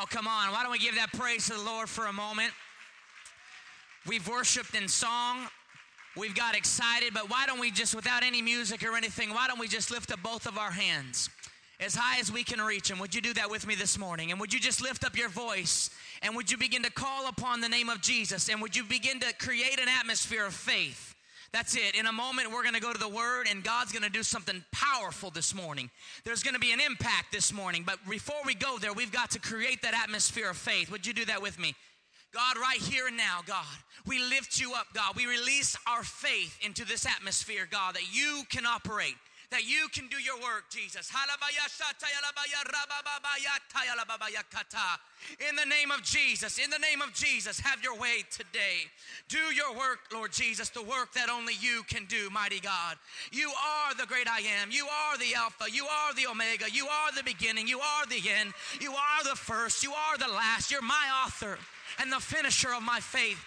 Oh, come on. Why don't we give that praise to the Lord for a moment? We've worshiped in song. We've got excited, but why don't we just, without any music or anything, why don't we just lift up both of our hands as high as we can reach them? Would you do that with me this morning? And would you just lift up your voice and would you begin to call upon the name of Jesus? And would you begin to create an atmosphere of faith? That's it. In a moment, we're going to go to the Word, and God's going to do something powerful this morning. There's going to be an impact this morning. But before we go there, we've got to create that atmosphere of faith. Would you do that with me? God, right here and now, God, we lift you up, God. We release our faith into this atmosphere, God, that you can operate, that you can do your work, Jesus. In the name of Jesus, in the name of Jesus, have your way today. Do your work, Lord Jesus, the work that only you can do, mighty God. You are the great I am. You are the Alpha. You are the Omega. You are the beginning. You are the end. You are the first. You are the last. You're my author and the finisher of my faith.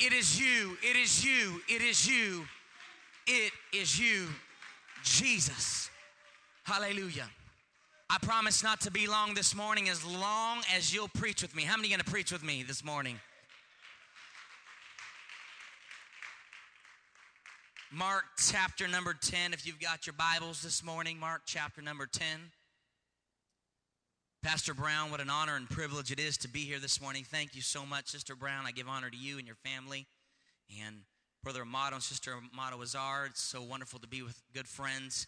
It is you. It is you. It is you. It is you, Jesus. Hallelujah. I promise not to be long this morning as long as you'll preach with me. How many going to preach with me this morning? Mark chapter number 10, if you've got your Bibles this morning, Mark chapter number 10. Pastor Brown, what an honor and privilege it is to be here this morning. Thank you so much, Sister Brown. I give honor to you and your family. And Brother Amato and Sister Amato Azar, it's so wonderful to be with good friends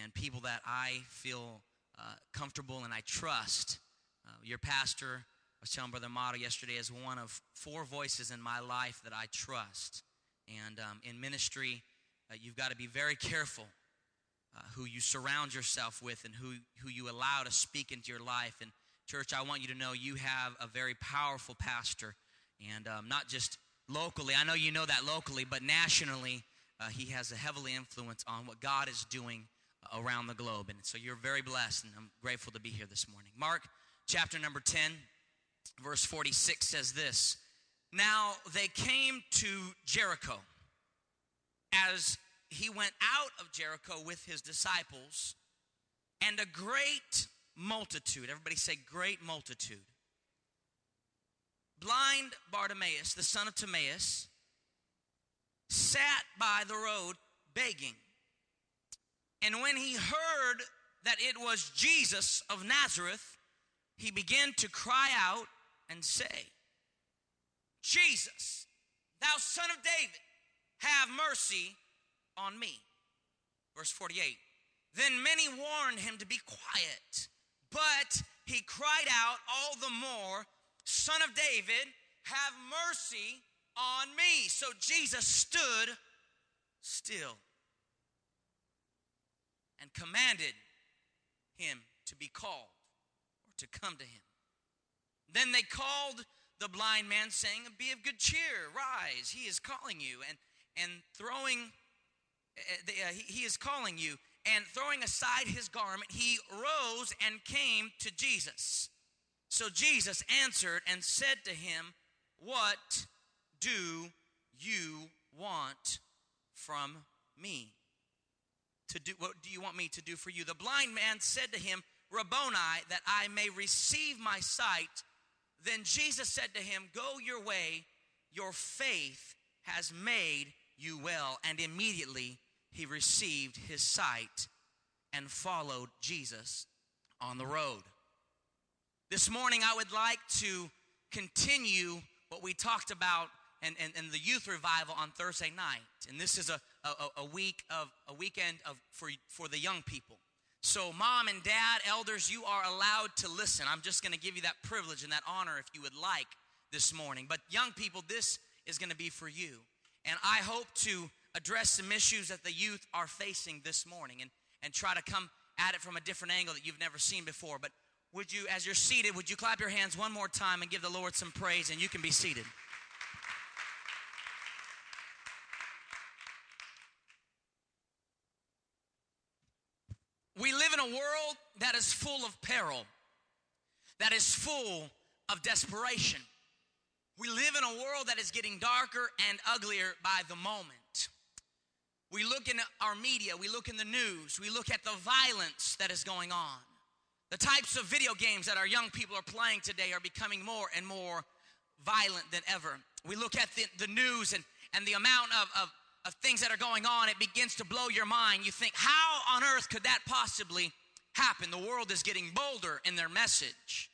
and people that I feel uh, comfortable and I trust. Uh, your pastor, I was telling Brother Amato yesterday, is one of four voices in my life that I trust. And um, in ministry, uh, you've got to be very careful uh, who you surround yourself with and who, who you allow to speak into your life. And, church, I want you to know you have a very powerful pastor, and um, not just locally. I know you know that locally, but nationally, uh, he has a heavily influence on what God is doing around the globe. And so you're very blessed, and I'm grateful to be here this morning. Mark chapter number 10, verse 46 says this Now they came to Jericho. As he went out of Jericho with his disciples, and a great multitude, everybody say, great multitude. Blind Bartimaeus, the son of Timaeus, sat by the road begging. And when he heard that it was Jesus of Nazareth, he began to cry out and say, Jesus, thou son of David, have mercy on me. Verse 48. Then many warned him to be quiet, but he cried out all the more, Son of David, have mercy on me. So Jesus stood still and commanded him to be called or to come to him. Then they called the blind man, saying, Be of good cheer, rise, he is calling you. And, and throwing, uh, he is calling you. And throwing aside his garment, he rose and came to Jesus. So Jesus answered and said to him, What do you want from me? to do what do you want me to do for you? The blind man said to him rabboni that i may receive my sight. Then jesus said to him go your way. Your faith has made you well. And immediately he received his sight and followed jesus on the road this morning i would like to continue what we talked about and, and, and the youth revival on Thursday night. And this is a, a, a week of a weekend of for, for the young people. So, mom and dad, elders, you are allowed to listen. I'm just going to give you that privilege and that honor if you would like this morning. But, young people, this is going to be for you. And I hope to address some issues that the youth are facing this morning and, and try to come at it from a different angle that you've never seen before. But, would you, as you're seated, would you clap your hands one more time and give the Lord some praise? And you can be seated. We live in a world that is full of peril, that is full of desperation. We live in a world that is getting darker and uglier by the moment. We look in our media, we look in the news, we look at the violence that is going on, The types of video games that our young people are playing today are becoming more and more violent than ever. We look at the, the news and, and the amount of, of, of things that are going on, it begins to blow your mind. You think, how on earth could that possibly happen? The world is getting bolder in their message.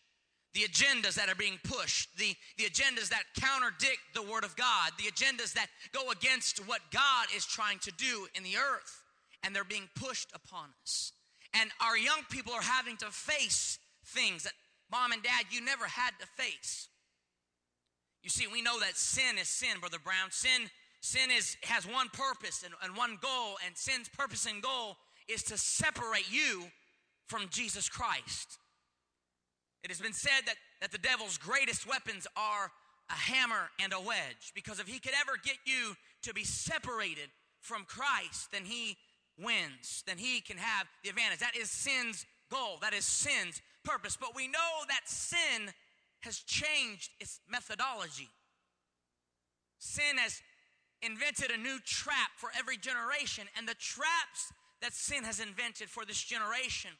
The agendas that are being pushed, the, the agendas that counterdict the Word of God, the agendas that go against what God is trying to do in the earth, and they're being pushed upon us. And our young people are having to face things that mom and dad, you never had to face. You see, we know that sin is sin, Brother Brown. Sin, sin is, has one purpose and, and one goal, and sin's purpose and goal is to separate you from Jesus Christ. It has been said that, that the devil's greatest weapons are a hammer and a wedge, because if he could ever get you to be separated from Christ, then he wins. Then he can have the advantage. That is sin's goal, that is sin's purpose. But we know that sin has changed its methodology. Sin has invented a new trap for every generation, and the traps that sin has invented for this generation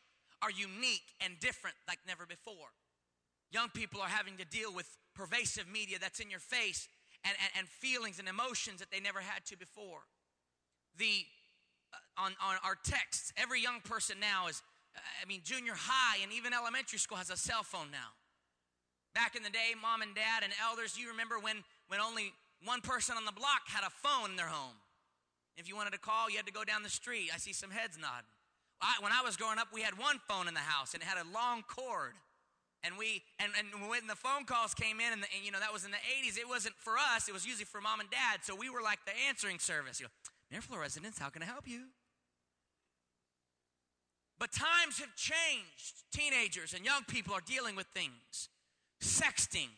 are unique and different like never before. Young people are having to deal with pervasive media that's in your face and, and, and feelings and emotions that they never had to before. The on, on our texts, every young person now is, uh, I mean, junior high and even elementary school has a cell phone now. Back in the day, mom and dad and elders, you remember when, when only one person on the block had a phone in their home. If you wanted to call, you had to go down the street. I see some heads nodding. I, when I was growing up, we had one phone in the house and it had a long cord. And we and, and when the phone calls came in, and, the, and, you know that was in the 80s, it wasn't for us. It was usually for mom and dad. So we were like the answering service. You know, Miraflores residence, how can I help you? But times have changed. Teenagers and young people are dealing with things sexting,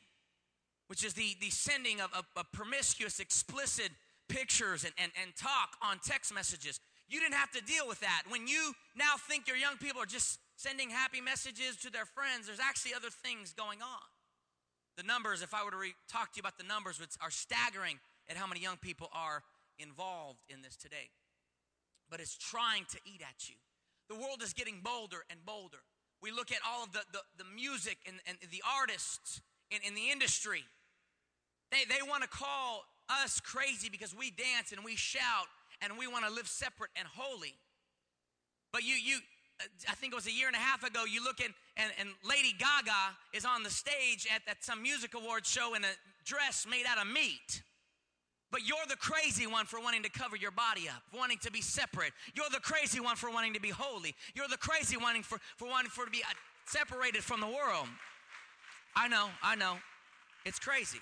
which is the, the sending of, of, of promiscuous, explicit pictures and, and, and talk on text messages. You didn't have to deal with that. When you now think your young people are just sending happy messages to their friends, there's actually other things going on. The numbers, if I were to re- talk to you about the numbers, which are staggering at how many young people are involved in this today. But it's trying to eat at you. The world is getting bolder and bolder. We look at all of the, the, the music and, and the artists in, in the industry. They, they want to call us crazy because we dance and we shout and we want to live separate and holy. But you, you, I think it was a year and a half ago, you look at, and, and Lady Gaga is on the stage at, at some music awards show in a dress made out of meat. But you're the crazy one for wanting to cover your body up, wanting to be separate. You're the crazy one for wanting to be holy. You're the crazy one for, for wanting for to be uh, separated from the world. I know, I know. It's crazy.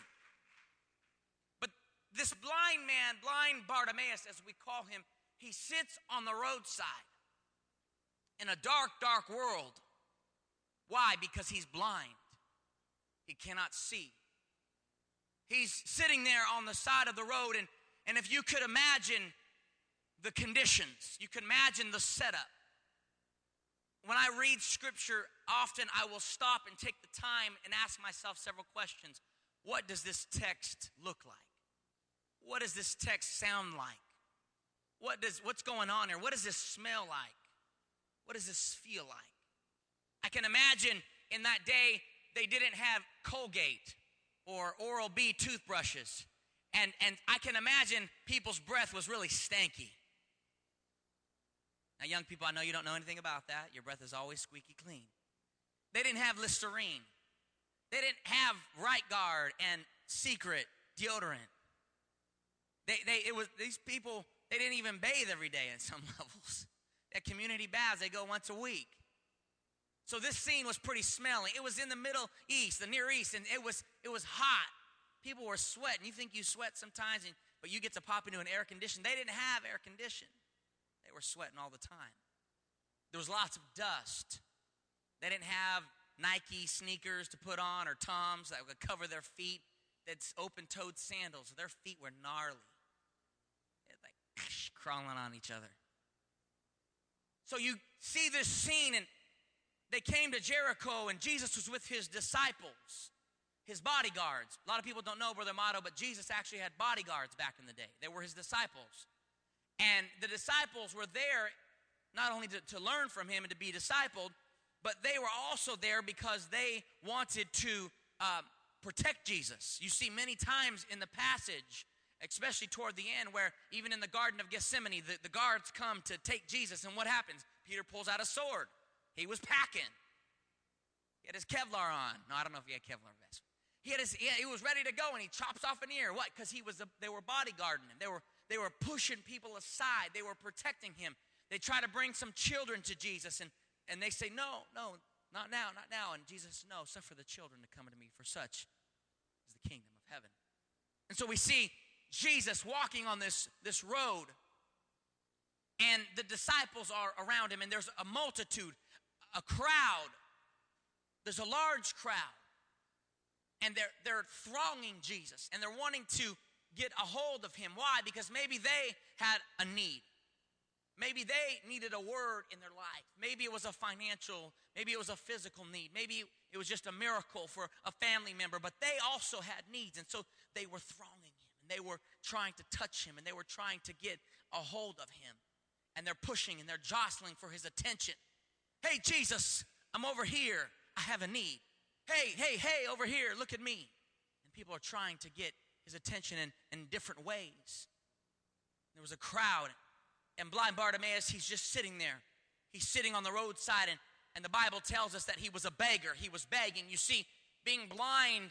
But this blind man, blind Bartimaeus, as we call him, he sits on the roadside in a dark, dark world. Why? Because he's blind. He cannot see. He's sitting there on the side of the road, and, and if you could imagine the conditions, you can imagine the setup. When I read scripture, often I will stop and take the time and ask myself several questions. What does this text look like? What does this text sound like? What does what's going on here? What does this smell like? What does this feel like? I can imagine in that day they didn't have Colgate or Oral B toothbrushes. And, and I can imagine people's breath was really stanky. Now, young people, I know you don't know anything about that. Your breath is always squeaky clean. They didn't have Listerine. They didn't have Right Guard and Secret deodorant. They, they, it was, these people, they didn't even bathe every day in some levels. At community baths, they go once a week. So this scene was pretty smelly. It was in the Middle East, the Near East, and it was it was hot. People were sweating. You think you sweat sometimes, and, but you get to pop into an air condition. They didn't have air condition. They were sweating all the time. There was lots of dust. They didn't have Nike sneakers to put on or Toms that would cover their feet. That's open-toed sandals. Their feet were gnarly. They're like crawling on each other. So you see this scene, and they came to Jericho, and Jesus was with his disciples, his bodyguards. A lot of people don't know Brother Amato, but Jesus actually had bodyguards back in the day. They were his disciples. And the disciples were there not only to, to learn from him and to be discipled, but they were also there because they wanted to uh, protect Jesus. You see, many times in the passage, especially toward the end, where even in the Garden of Gethsemane, the, the guards come to take Jesus, and what happens? Peter pulls out a sword. He was packing. He had his Kevlar on. No, I don't know if he had Kevlar vest. He had his, he, he was ready to go, and he chops off an ear. What? Because he was, a, they were bodyguarding him. They were, they were pushing people aside. They were protecting him. They try to bring some children to Jesus, and, and they say, no, no, not now, not now. And Jesus, no, suffer the children to come to me, for such is the kingdom of heaven. And so we see Jesus walking on this, this road, and the disciples are around him, and there's a multitude, a crowd. There's a large crowd. And they're, they're thronging Jesus, and they're wanting to get a hold of him. Why? Because maybe they had a need. Maybe they needed a word in their life. Maybe it was a financial, maybe it was a physical need. Maybe it was just a miracle for a family member, but they also had needs. And so they were thronging him and they were trying to touch him and they were trying to get a hold of him. And they're pushing and they're jostling for his attention. Hey, Jesus, I'm over here. I have a need. Hey, hey, hey, over here, look at me. And people are trying to get his attention in, in different ways. There was a crowd and blind Bartimaeus, he's just sitting there. He's sitting on the roadside, and, and the Bible tells us that he was a beggar. He was begging. You see, being blind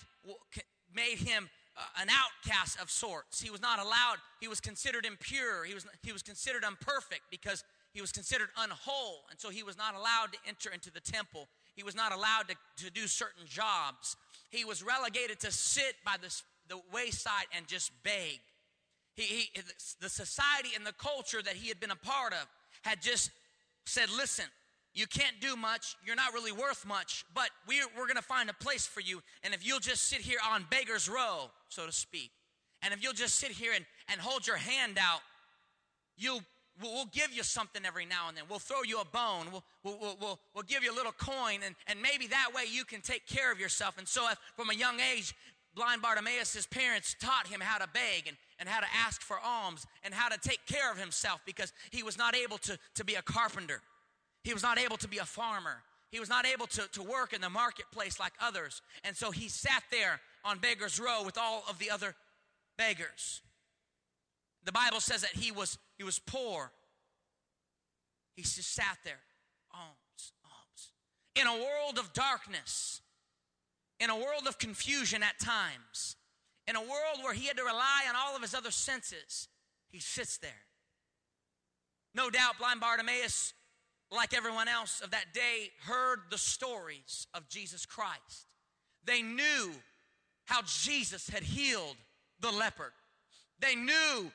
made him uh, an outcast of sorts. He was not allowed, he was considered impure. He was, he was considered imperfect because he was considered unwhole. And so he was not allowed to enter into the temple. He was not allowed to, to do certain jobs. He was relegated to sit by the, the wayside and just beg. He, he, the society and the culture that he had been a part of had just said, listen, you can't do much. You're not really worth much, but we're, we're going to find a place for you. And if you'll just sit here on beggar's row, so to speak, and if you'll just sit here and, and hold your hand out, you'll, we'll give you something every now and then. We'll throw you a bone. We'll, we'll, we'll, we'll give you a little coin, and, and maybe that way you can take care of yourself. And so, if, from a young age, blind Bartimaeus, parents taught him how to beg and, and how to ask for alms and how to take care of himself because he was not able to, to be a carpenter. He was not able to be a farmer. He was not able to, to work in the marketplace like others. And so he sat there on Beggar's Row with all of the other beggars. The Bible says that he was, he was poor. He just sat there. Alms, alms. In a world of darkness, in a world of confusion at times, in a world where he had to rely on all of his other senses, he sits there. No doubt, blind Bartimaeus, like everyone else of that day, heard the stories of Jesus Christ. They knew how Jesus had healed the leopard. They knew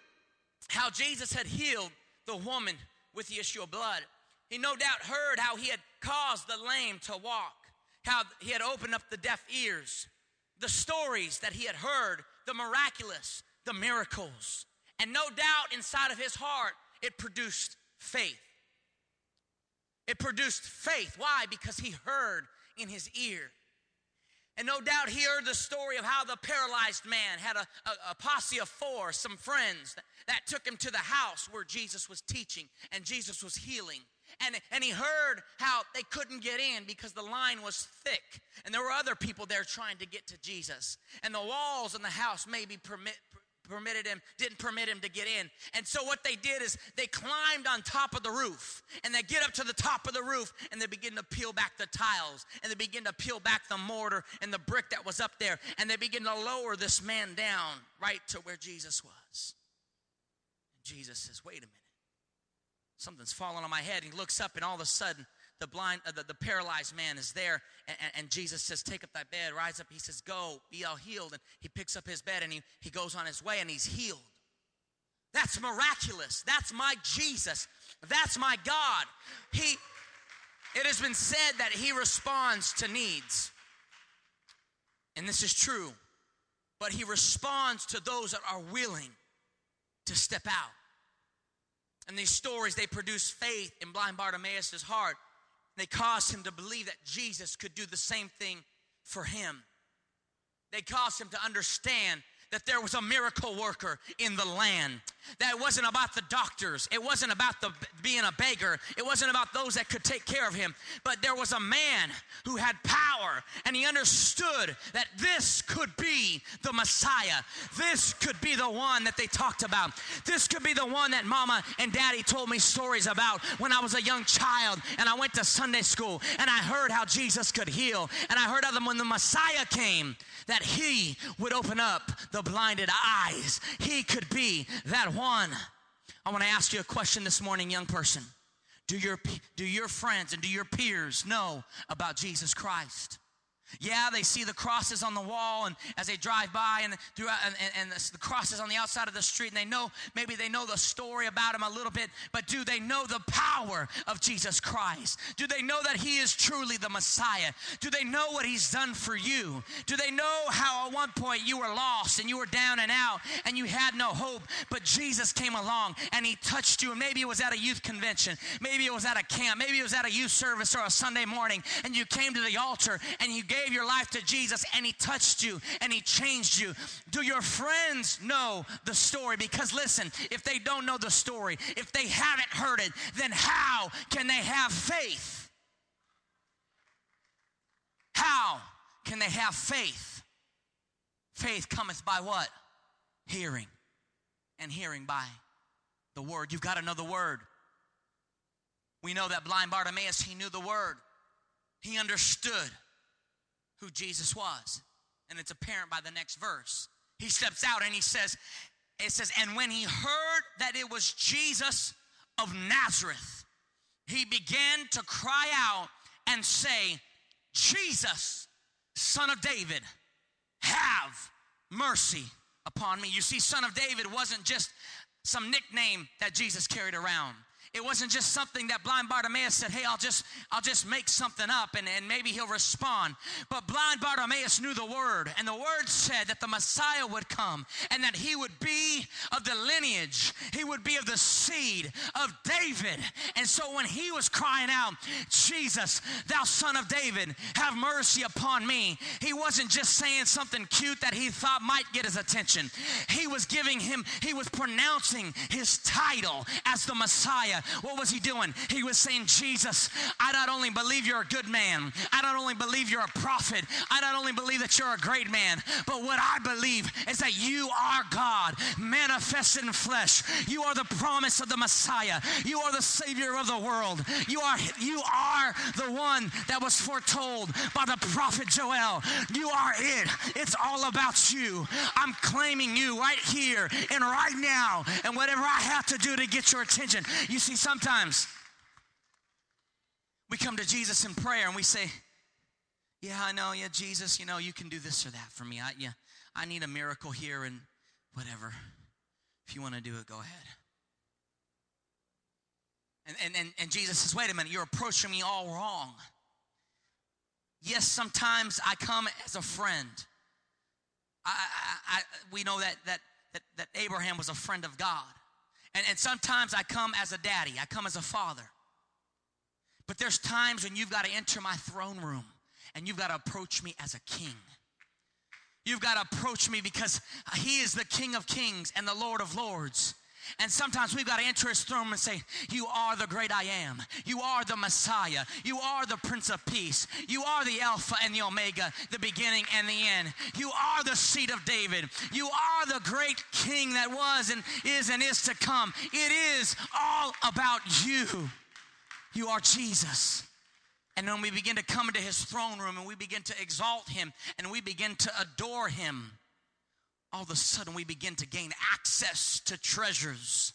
how Jesus had healed the woman with the issue of blood. He no doubt heard how he had caused the lame to walk how he had opened up the deaf ears, the stories that he had heard, the miraculous, the miracles. And no doubt inside of his heart, it produced faith. It produced faith. Why? Because he heard in his ear. And no doubt he heard the story of how the paralyzed man had a, a, a posse of four, some friends that, that took him to the house where Jesus was teaching and Jesus was healing. And, and he heard how they couldn't get in because the line was thick. And there were other people there trying to get to Jesus. And the walls in the house maybe permit, permitted him, didn't permit him to get in. And so what they did is they climbed on top of the roof and they get up to the top of the roof and they begin to peel back the tiles and they begin to peel back the mortar and the brick that was up there and they begin to lower this man down right to where Jesus was. And Jesus says, wait a minute something's fallen on my head. He looks up, and all of a sudden, the blind, uh, the, the, paralyzed man is there, and, and, Jesus says, "Take up thy bed, rise up." He says, "Go, be all healed." And he picks up his bed and he he goes on his way, and he's healed. That's miraculous. That's my Jesus. That's my God. He. It has been said that he responds to needs, and this is true. But he responds to those that are willing to step out. And these stories, they produce faith in blind Bartimaeus' heart. They caused him to believe that Jesus could do the same thing for him. They caused him to understand that there was a miracle worker in the land that it wasn't about the doctors. It wasn't about the being a beggar. It wasn't about those that could take care of him. But there was a man who had power and he understood that this could be the Messiah. This could be the one that they talked about. This could be the one that mama and daddy told me stories about when I was a young child and I went to Sunday school and I heard how Jesus could heal. And I heard of them when the Messiah came that he would open up the blinded eyes. He could be that one. I want to ask you a question this morning, young person. Do your, do your friends and do your peers know about Jesus Christ? Yeah, they see the crosses on the wall, and as they drive by, and throughout, and, and, and, the crosses on the outside of the street, and they know maybe they know the story about him a little bit, but do they know the power of Jesus Christ? Do they know that he is truly the Messiah? Do they know what he's done for you? Do they know how at one point you were lost and you were down and out and you had no hope, but Jesus came along and he touched you? And maybe it was at a youth convention, maybe it was at a camp, maybe it was at a youth service or a Sunday morning, and you came to the altar and you gave gave your life to Jesus and He touched you and He changed you. Do your friends know the story? Because listen, if they don't know the story, if they haven't heard it, then how can they have faith? How can they have faith? Faith cometh by what? Hearing. And hearing by the word. You've got to know the word. We know that blind Bartimaeus, he knew the word. He understood who Jesus was. And it's apparent by the next verse. He steps out and he says, it says, and when he heard that it was Jesus of Nazareth, he began to cry out and say, Jesus, son of David, have mercy upon me. You see, son of David wasn't just some nickname that Jesus carried around. It wasn't just something that blind Bartimaeus said, hey, I'll just, I'll just make something up and, and maybe he'll respond. But blind Bartimaeus knew the word, and the word said that the Messiah would come and that he would be of the lineage, he would be of the seed of David. And so when he was crying out, Jesus, thou son of David, have mercy upon me, he wasn't just saying something cute that he thought might get his attention. He was giving him, he was pronouncing his title as the Messiah what was he doing? He was saying, Jesus, I not only believe you're a good man, I not only believe you're a prophet, I not only believe that you're a great man, but what I believe is that you are God manifested in flesh. You are the promise of the Messiah. You are the Savior of the world. You are, you are the one that was foretold by the prophet Joel. You are it. It's all about you. I'm claiming you right here and right now. And whatever I have to do to get your attention, you see, sometimes we come to Jesus in prayer and we say, Yeah, I know, yeah, Jesus, you know, you can do this or that for me. I, yeah, I need a miracle here and whatever. If you want to do it, go ahead. And, and, and, and Jesus says, Wait a minute, you're approaching me all wrong. Yes, sometimes I come as a friend. I, I, I, we know that, that, that, that Abraham was a friend of God. And, and sometimes I come as a daddy, I come as a father. But there's times when you've got to enter my throne room and you've got to approach me as a king. You've got to approach me because he is the King of kings and the Lord of lords. And sometimes we've got to enter his throne and say, You are the great I am. You are the Messiah. You are the Prince of Peace. You are the Alpha and the Omega, the beginning and the end. You are the seed of David. You are the great King that was and is and is to come. It is all about you. You are Jesus. And when we begin to come into his throne room and we begin to exalt him and we begin to adore him, all of a sudden we begin to gain access to treasures.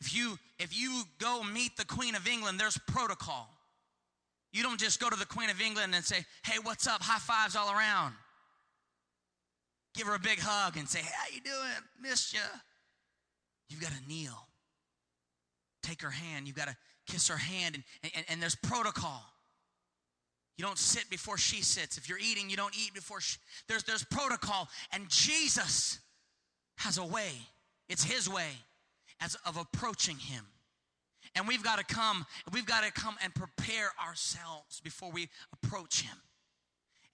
If you if you go meet the Queen of England, there's protocol. You don't just go to the Queen of England and say, "Hey, what's up?" High fives all around. Give her a big hug and say, hey, "How you doing? Missed you." You've got to kneel. Take her hand. You've got to kiss her hand, and, and, and there's protocol. You don't sit before she sits. If you're eating, you don't eat before she. There's, there's protocol. And Jesus has a way, it's his way as of approaching him. And we've got to come, we've got to come and prepare ourselves before we approach him.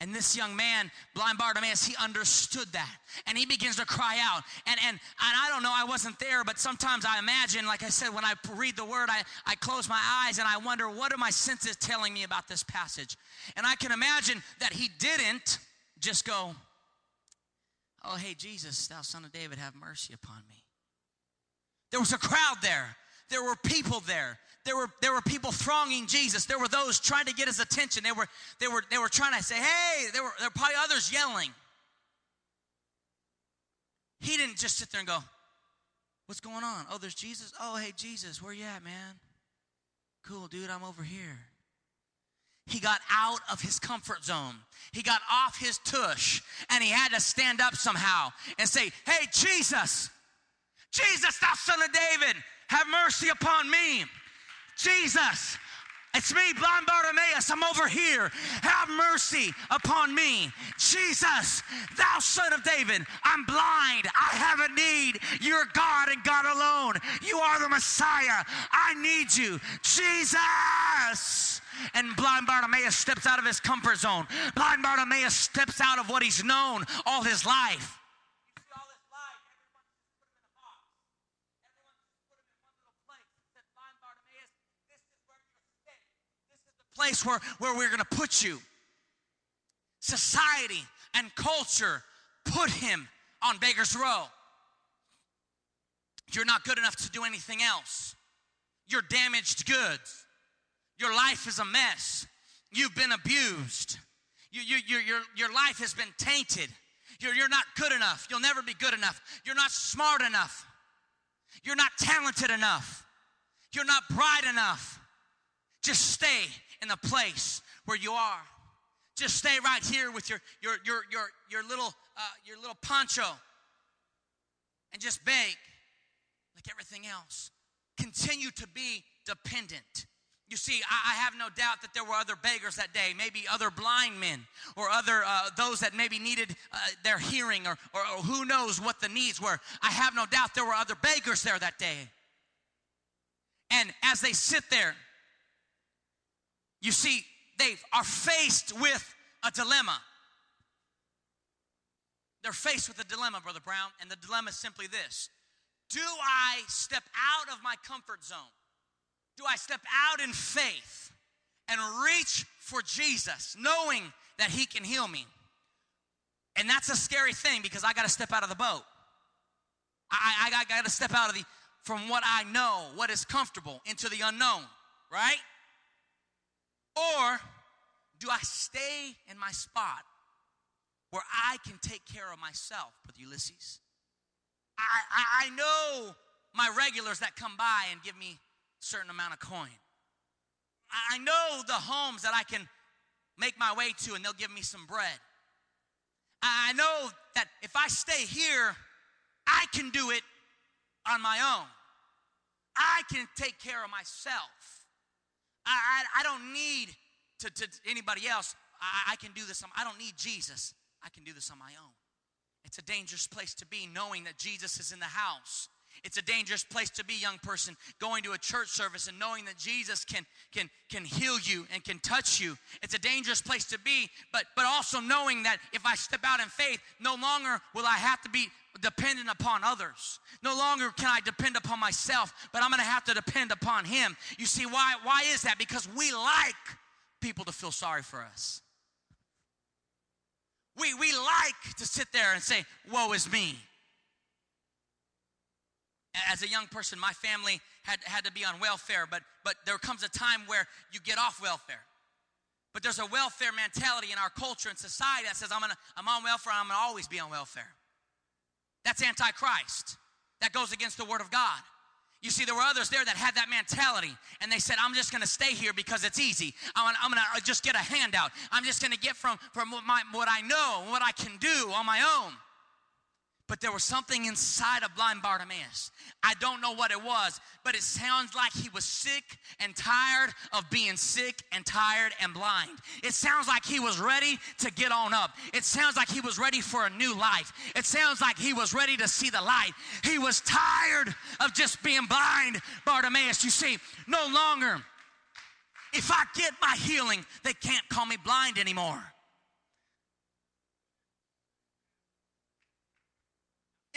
And this young man, blind Bartimaeus, he understood that. And he begins to cry out. And, and, and I don't know, I wasn't there, but sometimes I imagine, like I said, when I read the word, I, I close my eyes and I wonder, what are my senses telling me about this passage? And I can imagine that he didn't just go, Oh, hey, Jesus, thou son of David, have mercy upon me. There was a crowd there. There were people there. There were, there were people thronging Jesus. There were those trying to get his attention. They were, they were, they were trying to say, hey, there were, there were probably others yelling. He didn't just sit there and go, what's going on? Oh, there's Jesus. Oh, hey, Jesus, where you at, man? Cool, dude, I'm over here. He got out of his comfort zone. He got off his tush and he had to stand up somehow and say, Hey, Jesus, Jesus, thou son of David, have mercy upon me. Jesus, it's me, blind Bartimaeus. I'm over here. Have mercy upon me. Jesus, thou son of David, I'm blind. I have a need. You're God and God alone. You are the Messiah. I need you. Jesus. And blind Bartimaeus steps out of his comfort zone. Blind Bartimaeus steps out of what he's known all his life. Place where, where we're going to put you. Society and culture put him on Beggar's Row. You're not good enough to do anything else. You're damaged goods. Your life is a mess. You've been abused. You, you, you, your, your life has been tainted. You're, you're not good enough. You'll never be good enough. You're not smart enough. You're not talented enough. You're not bright enough. Just stay in the place where you are. Just stay right here with your your your your your little uh, your little poncho and just beg like everything else. Continue to be dependent. You see, I, have no doubt that there were other beggars that day, maybe other blind men or other uh, those that maybe needed uh, their hearing or, or, or who knows what the needs were. I have no doubt there were other beggars there that day. And as they sit there, you see, they are faced with a dilemma. They're faced with a dilemma, Brother Brown, and the dilemma is simply this Do I step out of my comfort zone? Do I step out in faith and reach for Jesus, knowing that He can heal me? And that's a scary thing because I got to step out of the boat. I, I, I got to step out of the from what I know, what is comfortable, into the unknown, right? Or do I stay in my spot where I can take care of myself, Brother Ulysses? I, I, I know my regulars that come by and give me certain amount of coin. I know the homes that I can make my way to and they'll give me some bread. I know that if I stay here, I can do it on my own. I can take care of myself. I, I, I don't need to, to anybody else. I, I can do this. I don't need Jesus. I can do this on my own. It's a dangerous place to be knowing that Jesus is in the house. It's a dangerous place to be, young person, going to a church service and knowing that Jesus can, can, can heal you and can touch you. It's a dangerous place to be, but, but also knowing that if I step out in faith, no longer will I have to be dependent upon others. No longer can I depend upon myself, but I'm going to have to depend upon Him. You see, why, why is that? Because we like people to feel sorry for us. We, we like to sit there and say, Woe is me. As a young person, my family had, had to be on welfare, but, but there comes a time where you get off welfare. But there's a welfare mentality in our culture and society that says, I'm, gonna, I'm on welfare, I'm gonna always be on welfare. That's antichrist. That goes against the word of God. You see, there were others there that had that mentality, and they said, I'm just gonna stay here because it's easy. I'm gonna, I'm gonna uh, just get a handout. I'm just gonna get from, from my, what I know, what I can do on my own. But there was something inside of blind Bartimaeus. I don't know what it was, but it sounds like he was sick and tired of being sick and tired and blind. It sounds like he was ready to get on up. It sounds like he was ready for a new life. It sounds like he was ready to see the light. He was tired of just being blind, Bartimaeus. You see, no longer, if I get my healing, they can't call me blind anymore.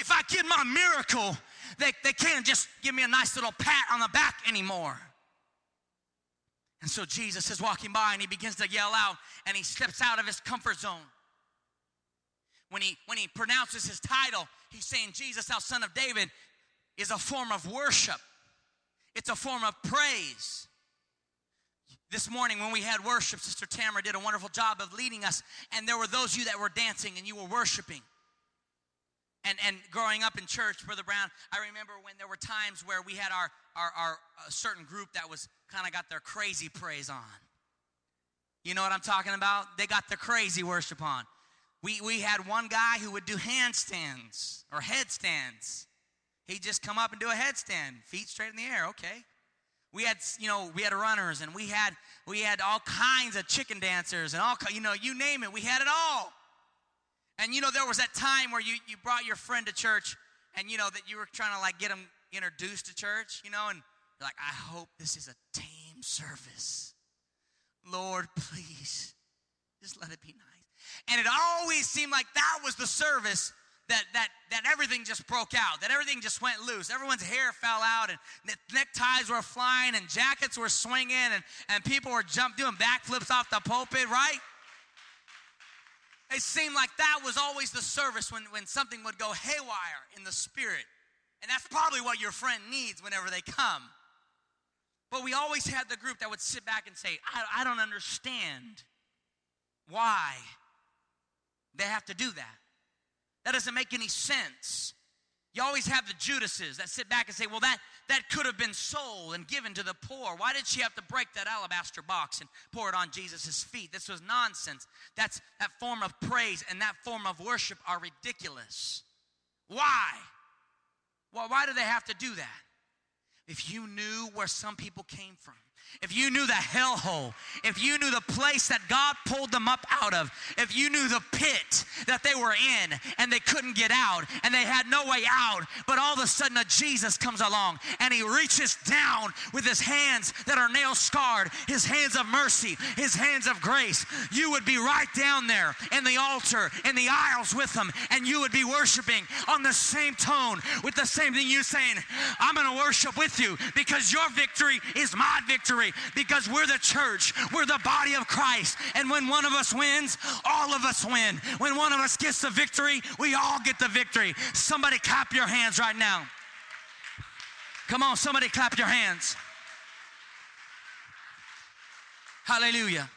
If I get my miracle, they, they can't just give me a nice little pat on the back anymore. And so Jesus is walking by and he begins to yell out and he steps out of his comfort zone. When he, when he pronounces his title, he's saying, Jesus, thou son of David, is a form of worship. It's a form of praise. This morning when we had worship, Sister Tamara did a wonderful job of leading us, and there were those of you that were dancing and you were worshiping. And, and growing up in church, Brother Brown, I remember when there were times where we had our, our, our certain group that was kind of got their crazy praise on. You know what I'm talking about? They got the crazy worship on. We, we had one guy who would do handstands or headstands. He'd just come up and do a headstand, feet straight in the air. Okay. We had, you know, we had runners and we had, we had all kinds of chicken dancers and all, you know, you name it, we had it all. And you know, there was that time where you, you brought your friend to church and you know that you were trying to like get him introduced to church, you know, and you're like, I hope this is a tame service. Lord, please, just let it be nice. And it always seemed like that was the service that, that, that everything just broke out, that everything just went loose. Everyone's hair fell out, and neckties were flying, and jackets were swinging, and, and people were jump, doing backflips off the pulpit, right? It seemed like that was always the service when, when something would go haywire in the spirit. And that's probably what your friend needs whenever they come. But we always had the group that would sit back and say, I, I don't understand why they have to do that. That doesn't make any sense. You always have the Judases that sit back and say, well, that, that could have been sold and given to the poor. Why did she have to break that alabaster box and pour it on Jesus' feet? This was nonsense. That's that form of praise and that form of worship are ridiculous. Why? Well, why do they have to do that? If you knew where some people came from, if you knew the hellhole, if you knew the place that God pulled them up out of, if you knew the pit that they were in and they couldn't get out and they had no way out, but all of a sudden a Jesus comes along and he reaches down with his hands that are nail scarred, his hands of mercy, his hands of grace, you would be right down there in the altar, in the aisles with them, and you would be worshiping on the same tone with the same thing you saying, I'm to worship with you because your victory is my victory victory because we're the church, we're the body of Christ. And when one of us wins, all of us win. When one of us gets the victory, we all get the victory. Somebody clap your hands right now. Come on, somebody clap your hands. Hallelujah.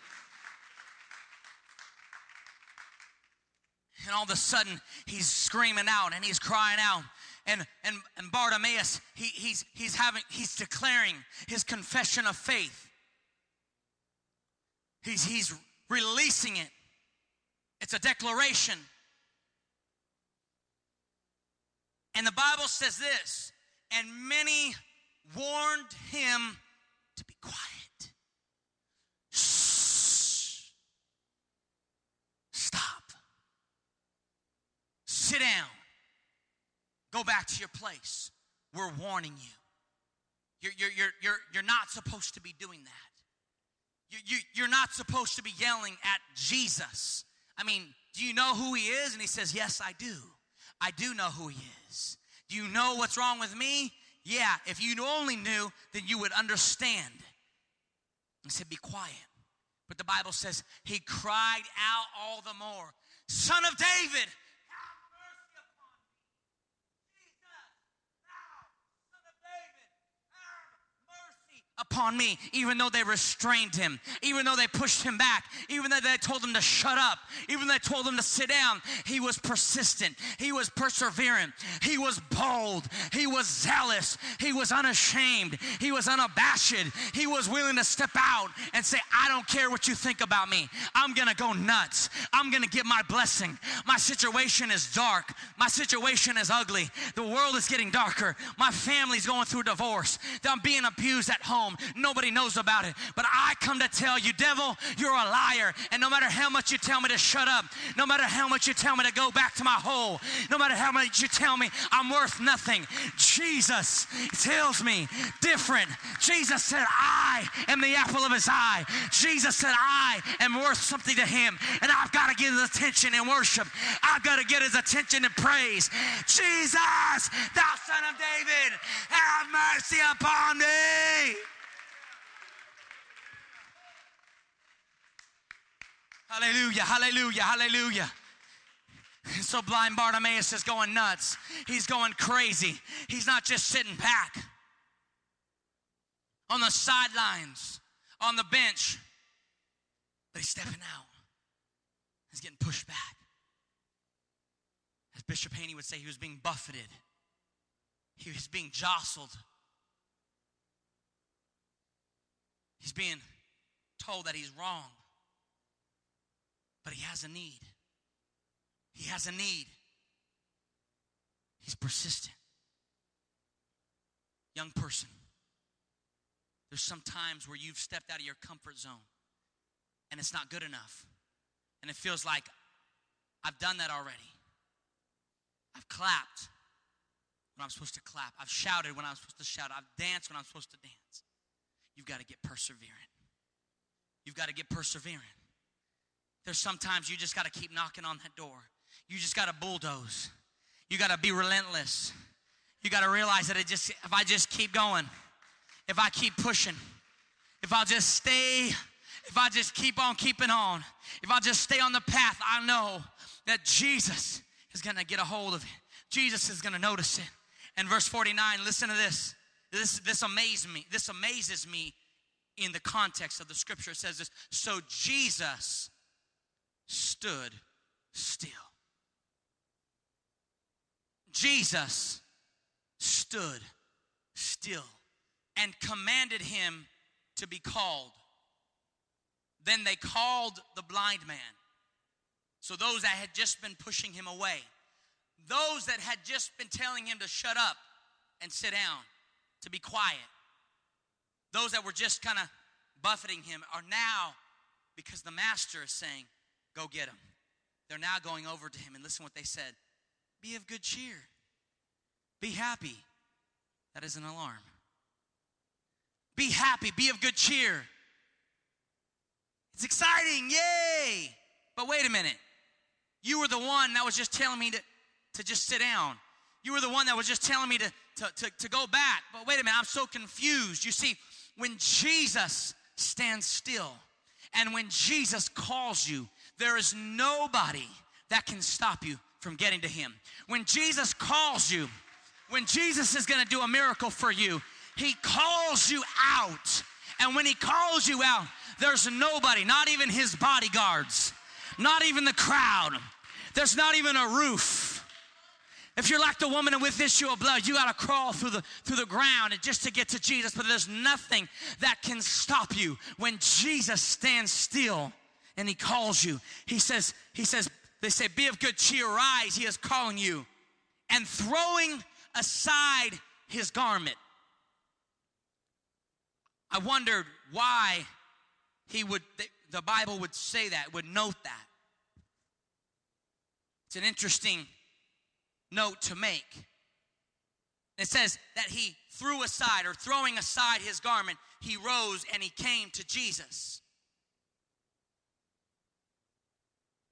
And all of a sudden, he's screaming out and he's crying out and, and, and Bartimaeus, he, he's, he's, having, he's declaring his confession of faith. He's, he's releasing it. It's a declaration. And the Bible says this, and many warned him to be quiet. Shh. Stop. Sit down. Go back to your place. We're warning you. You're, you're, you're, you're, you're not supposed to be doing that. You, you, you're not supposed to be yelling at Jesus. I mean, do you know who he is? And he says, Yes, I do. I do know who he is. Do you know what's wrong with me? Yeah, if you only knew, then you would understand. He said, Be quiet. But the Bible says he cried out all the more, Son of David, upon me, even though they restrained him, even though they pushed him back, even though they told him to shut up, even though they told him to sit down. He was persistent, he was perseverant, he was bold, he was zealous, he was unashamed, he was unabashed, he was willing to step out and say, I don't care what you think about me. I'm gonna go nuts. I'm gonna get my blessing. My situation is dark, my situation is ugly. The world is getting darker. My family's going through divorce. I'm being abused at home home. Nobody knows about it. But I come to tell you, devil, you're a liar. And no matter how much you tell me to shut up, no matter how much you tell me to go back to my hole, no matter how much you tell me I'm worth nothing, Jesus tells me different. Jesus said, I am the apple of his eye. Jesus said, I am worth something to him. And I've got to get his attention in worship. I've got to get his attention in praise. Jesus, thou son of David, have mercy upon me. Hallelujah, hallelujah, hallelujah. So blind Bartimaeus is going nuts. He's going crazy. He's not just sitting back on the sidelines, on the bench, but he's stepping out. He's getting pushed back. As Bishop Haney would say, he was being buffeted, he was being jostled. He's being told that he's wrong, but he has a need. He has a need. He's persistent. Young person, there's some times where you've stepped out of your comfort zone and it's not good enough. And it feels like I've done that already. I've clapped when I'm supposed to clap. I've shouted when I'm supposed to shout. I've danced when I'm supposed to dance. You've got to get perseverant. You've got to get perseverant. There's sometimes you just got to keep knocking on that door. You just got to bulldoze. You got to be relentless. You got to realize that it just if I just keep going, if I keep pushing, if I'll just stay, if I just keep on keeping on, if I just stay on the path, I know that Jesus is going to get a hold of it. Jesus is going to notice it. And verse 49, listen to this. This this amazes me. This amazes me in the context of the scripture. It says this, so Jesus stood still. Jesus stood still and commanded him to be called. Then they called the blind man. So, those that had just been pushing him away, those that had just been telling him to shut up and sit down, to be quiet, those that were just kind of buffeting him are now, because the master is saying, Go get him. They're now going over to him and listen what they said. Be of good cheer. Be happy. That is an alarm. Be happy. Be of good cheer. It's exciting. Yay. But wait a minute. You were the one that was just telling me to, to just sit down. You were the one that was just telling me to, to, to, to go back. But wait a minute. I'm so confused. You see, when Jesus stands still and when Jesus calls you, there is nobody that can stop you from getting to Him. When Jesus calls you, when Jesus is gonna do a miracle for you, He calls you out. And when He calls you out, there's nobody, not even His bodyguards, not even the crowd, there's not even a roof. If you're like the woman with issue of blood, you got to crawl through the through the ground just to get to Jesus. But there's nothing that can stop you when Jesus stands still and He calls you. He says, He says, they say, Be of good cheer, rise, He is calling you. And throwing aside his garment. I wondered why he would, the Bible would say that, would note that. It's an interesting note to make. It says that he threw aside, or throwing aside his garment, he rose and he came to Jesus.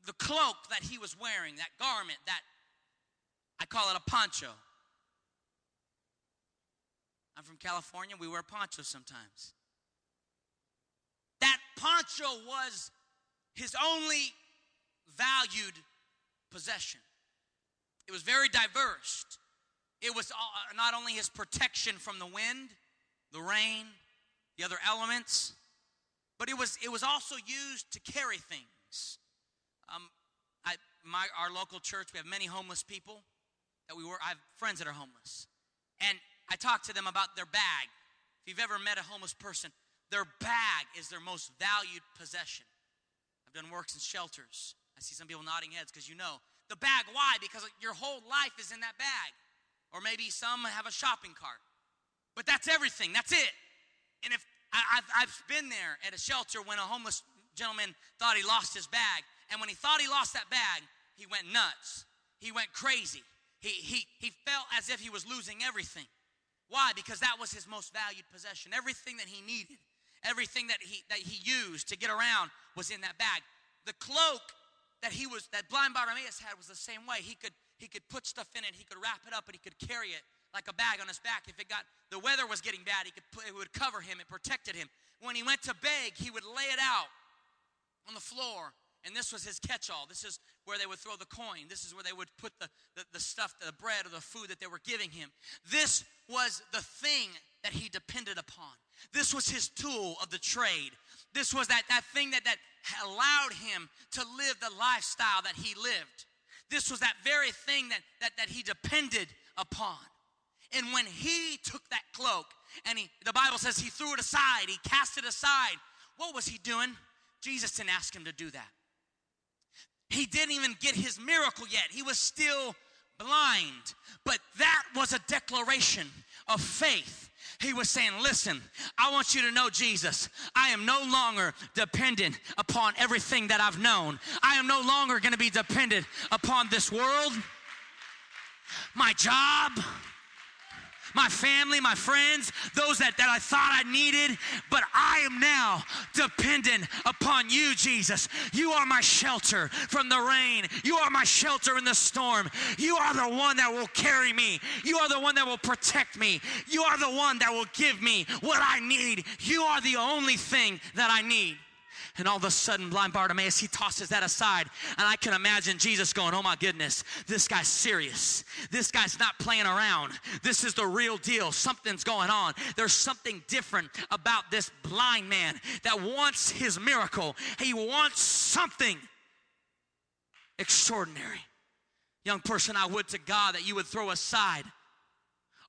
The cloak that he was wearing, that garment, that I call it a poncho. I'm from California. We wear ponchos sometimes. That poncho was his only valued possession. It was very diverse. It was uh, uh, not only his protection from the wind, the rain, the other elements, but it was, it was also used to carry things. My, our local church, we have many homeless people that we were, I have friends that are homeless. And I talk to them about their bag. If you've ever met a homeless person, their bag is their most valued possession. I've done works in shelters. I see some people nodding heads because you know. The bag, why? Because your whole life is in that bag. Or maybe some have a shopping cart. But that's everything, that's it. And if I, I've, I've been there at a shelter when a homeless gentleman thought he lost his bag. And when he thought he lost that bag, he went nuts. He went crazy. He, he, he felt as if he was losing everything. Why? Because that was his most valued possession. Everything that he needed, everything that he, that he used to get around was in that bag. The cloak that he was, that blind Bartimaeus had was the same way. He could, he could put stuff in it, he could wrap it up, and he could carry it like a bag on his back. If it got, the weather was getting bad, he could put, it would cover him, it protected him. When he went to beg, he would lay it out on the floor. And this was his catch all. This is where they would throw the coin. This is where they would put the, the, the stuff, the bread or the food that they were giving him. This was the thing that he depended upon. This was his tool of the trade. This was that, that thing that, that allowed him to live the lifestyle that he lived. This was that very thing that, that, that he depended upon. And when he took that cloak and he, the Bible says he threw it aside, he cast it aside, what was he doing? Jesus didn't ask him to do that. He didn't even get his miracle yet. He was still blind. But that was a declaration of faith. He was saying, Listen, I want you to know Jesus. I am no longer dependent upon everything that I've known. I am no longer going to be dependent upon this world, my job my family, my friends, those that, that I thought I needed, but I am now dependent upon you, Jesus. You are my shelter from the rain. You are my shelter in the storm. You are the one that will carry me. You are the one that will protect me. You are the one that will give me what I need. You are the only thing that I need. And all of a sudden, blind Bartimaeus, he tosses that aside. And I can imagine Jesus going, Oh my goodness, this guy's serious. This guy's not playing around. This is the real deal. Something's going on. There's something different about this blind man that wants his miracle. He wants something extraordinary. Young person, I would to God that you would throw aside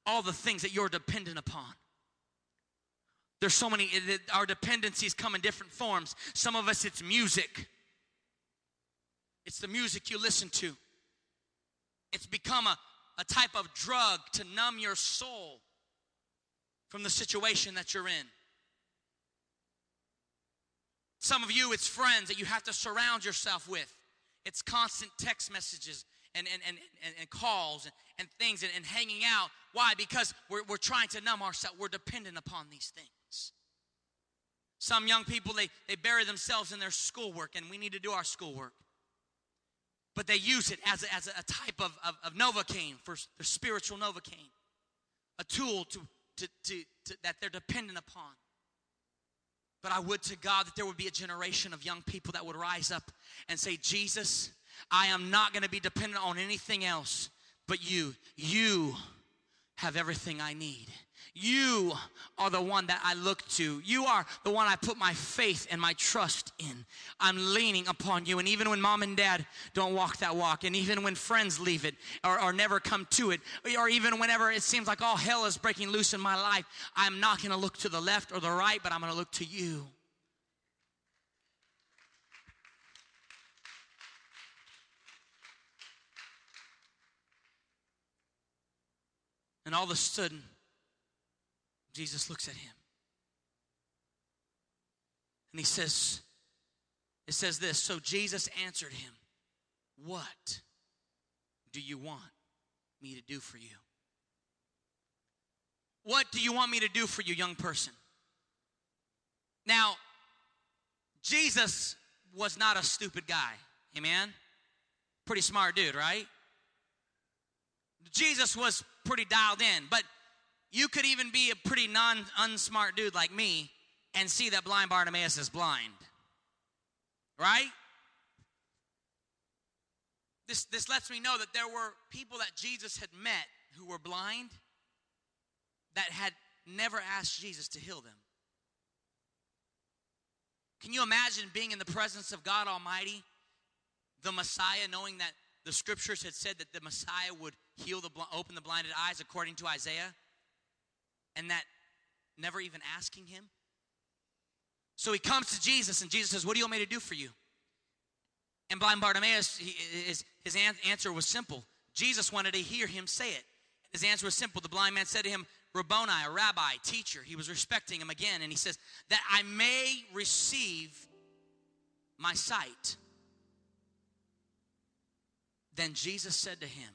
all the things that you're dependent upon there's so many, our dependencies come in different forms. Some of us, it's music. It's the music you listen to. It's become a, a type of drug to numb your soul from the situation that you're in. Some of you, it's friends that you have to surround yourself with. It's constant text messages and, and, and, and, and calls and, and things and, and hanging out. Why? Because we're, we're trying to numb ourselves. We're dependent upon these things. Some young people, they, they bury themselves in their schoolwork, and we need to do our schoolwork. But they use it as a, as a type of, of, of Novocaine, for their spiritual Novocaine, a tool to, to, to, to, that they're dependent upon. But I would to God that there would be a generation of young people that would rise up and say, Jesus, I am not going to be dependent on anything else but you. You have everything I need. You are the one that I look to. You are the one I put my faith and my trust in. I'm leaning upon you. And even when mom and dad don't walk that walk, and even when friends leave it or, or never come to it, or even whenever it seems like all hell is breaking loose in my life, I'm not going to look to the left or the right, but I'm going to look to you. And all of a sudden, Jesus looks at him. And he says, it says this So Jesus answered him, What do you want me to do for you? What do you want me to do for you, young person? Now, Jesus was not a stupid guy. Amen? Pretty smart dude, right? Jesus was pretty dialed in, but you could even be a pretty non unsmart dude like me and see that blind Bartimaeus is blind. Right? This, this lets me know that there were people that Jesus had met who were blind that had never asked Jesus to heal them. Can you imagine being in the presence of God Almighty, the Messiah, knowing that the scriptures had said that the Messiah would heal the open the blinded eyes according to Isaiah? And that never even asking him. So he comes to Jesus, and Jesus says, What do you want me to do for you? And blind Bartimaeus, he, his, his answer was simple. Jesus wanted to hear him say it. His answer was simple. The blind man said to him, Rabboni, a rabbi, teacher. He was respecting him again, and he says, That I may receive my sight. Then Jesus said to him,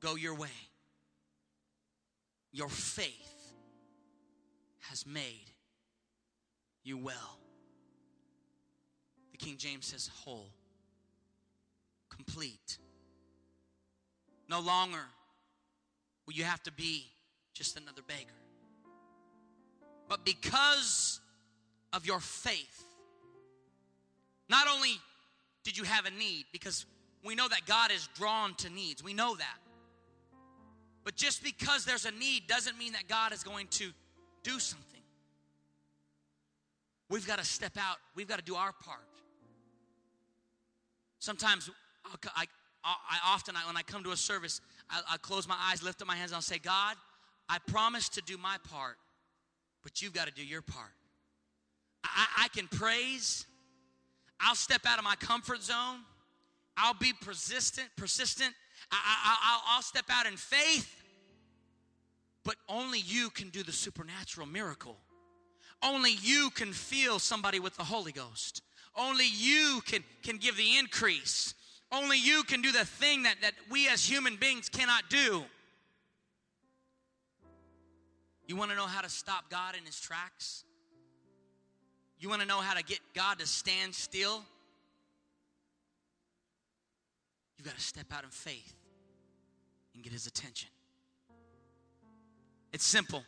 Go your way. Your faith has made you well. The King James says, whole, complete. No longer will you have to be just another beggar. But because of your faith, not only did you have a need, because we know that God is drawn to needs, we know that. But just because there's a need doesn't mean that God is going to do something. We've got to step out, we've got to do our part. Sometimes I, I, often, I, when I come to a service, I, I close my eyes, lift up my hands, and I'll say, God, I promise to do my part, but you've got to do your part. I, I can praise. I'll step out of my comfort zone. I'll be persistent, persistent. I, will step out in faith. But only you can do the supernatural miracle. Only you can fill somebody with the Holy Ghost. Only you can, can give the increase. Only you can do the thing that, that we as human beings cannot do. You want to know how to stop God in his tracks? You want to know how to get God to stand still? You've got to step out in faith and get his attention. It's simple.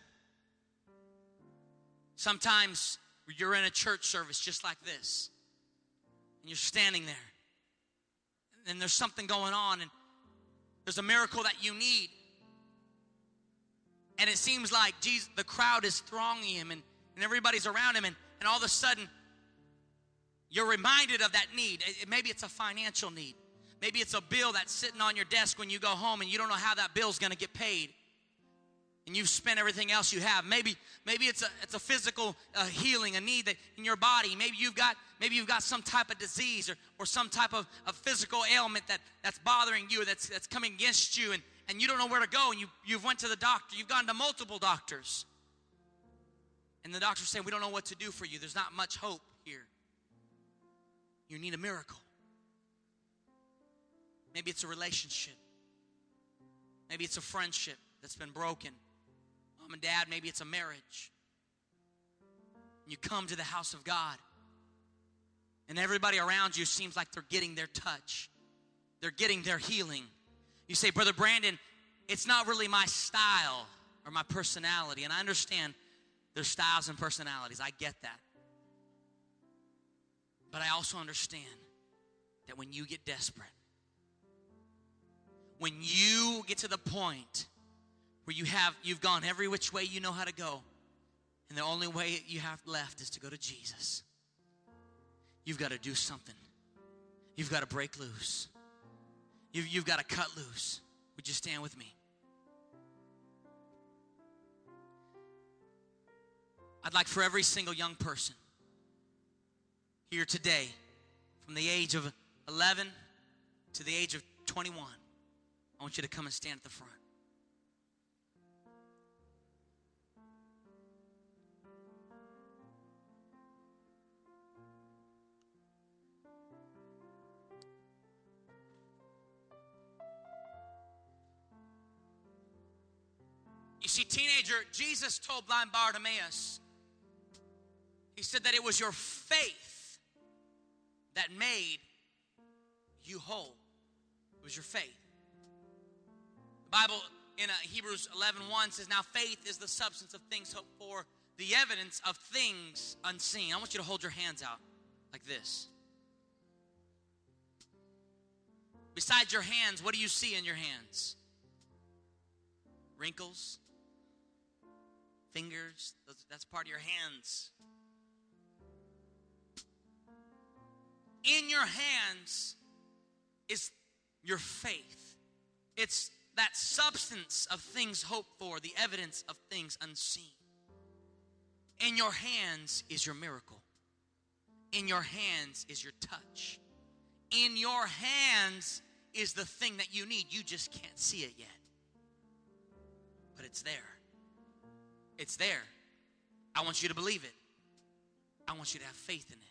Sometimes you're in a church service just like this, and you're standing there, and there's something going on, and there's a miracle that you need. And it seems like Jesus, the crowd is thronging him, and, and everybody's around him, and, and all of a sudden, you're reminded of that need. Maybe it's a financial need. Maybe it's a bill that's sitting on your desk when you go home and you don't know how that bill's going to get paid and you've spent everything else you have. Maybe maybe it's a it's a physical uh, healing, a need that in your body. Maybe you've got maybe you've got some type of disease or, or some type of, of physical ailment that that's bothering you, that's that's coming against you, and and you don't know where to go, and you you've went to the doctor. You've gone to multiple doctors, and the doctors say we don't know what to do for you. There's not much hope here. You need a miracle. Maybe it's a relationship. Maybe it's a friendship that's been broken mom and dad, maybe it's a marriage. You come to the house of God, and everybody around you seems like they're getting their touch, they're getting their healing. You say, Brother Brandon, it's not really my style or my personality. And I understand there's styles and personalities, I get that. But I also understand that when you get desperate, when you get to the point where you have you've gone every which way you know how to go and the only way you have left is to go to jesus you've got to do something. You've got to break loose. You've, you've got to cut loose. Would you stand with me? I'd like for every single young person here today from the age of 11 to the age of 21 i want you to come and stand at the front You see, teenager, Jesus told blind Bartimaeus, he said that it was your faith that made you whole. It was your faith. Bible in uh, Hebrews 11 1 says, Now faith is the substance of things hoped for, the evidence of things unseen. I want you to hold your hands out like this. Besides your hands, what do you see in your hands? Wrinkles, fingers, that's part of your hands. In your hands is your faith. It's that substance of things hoped for, the evidence of things unseen. In your hands is your miracle. In your hands is your touch. In your hands is the thing that you need. You just can't see it yet. But it's there. It's there. I want you to believe it. I want you to have faith in it.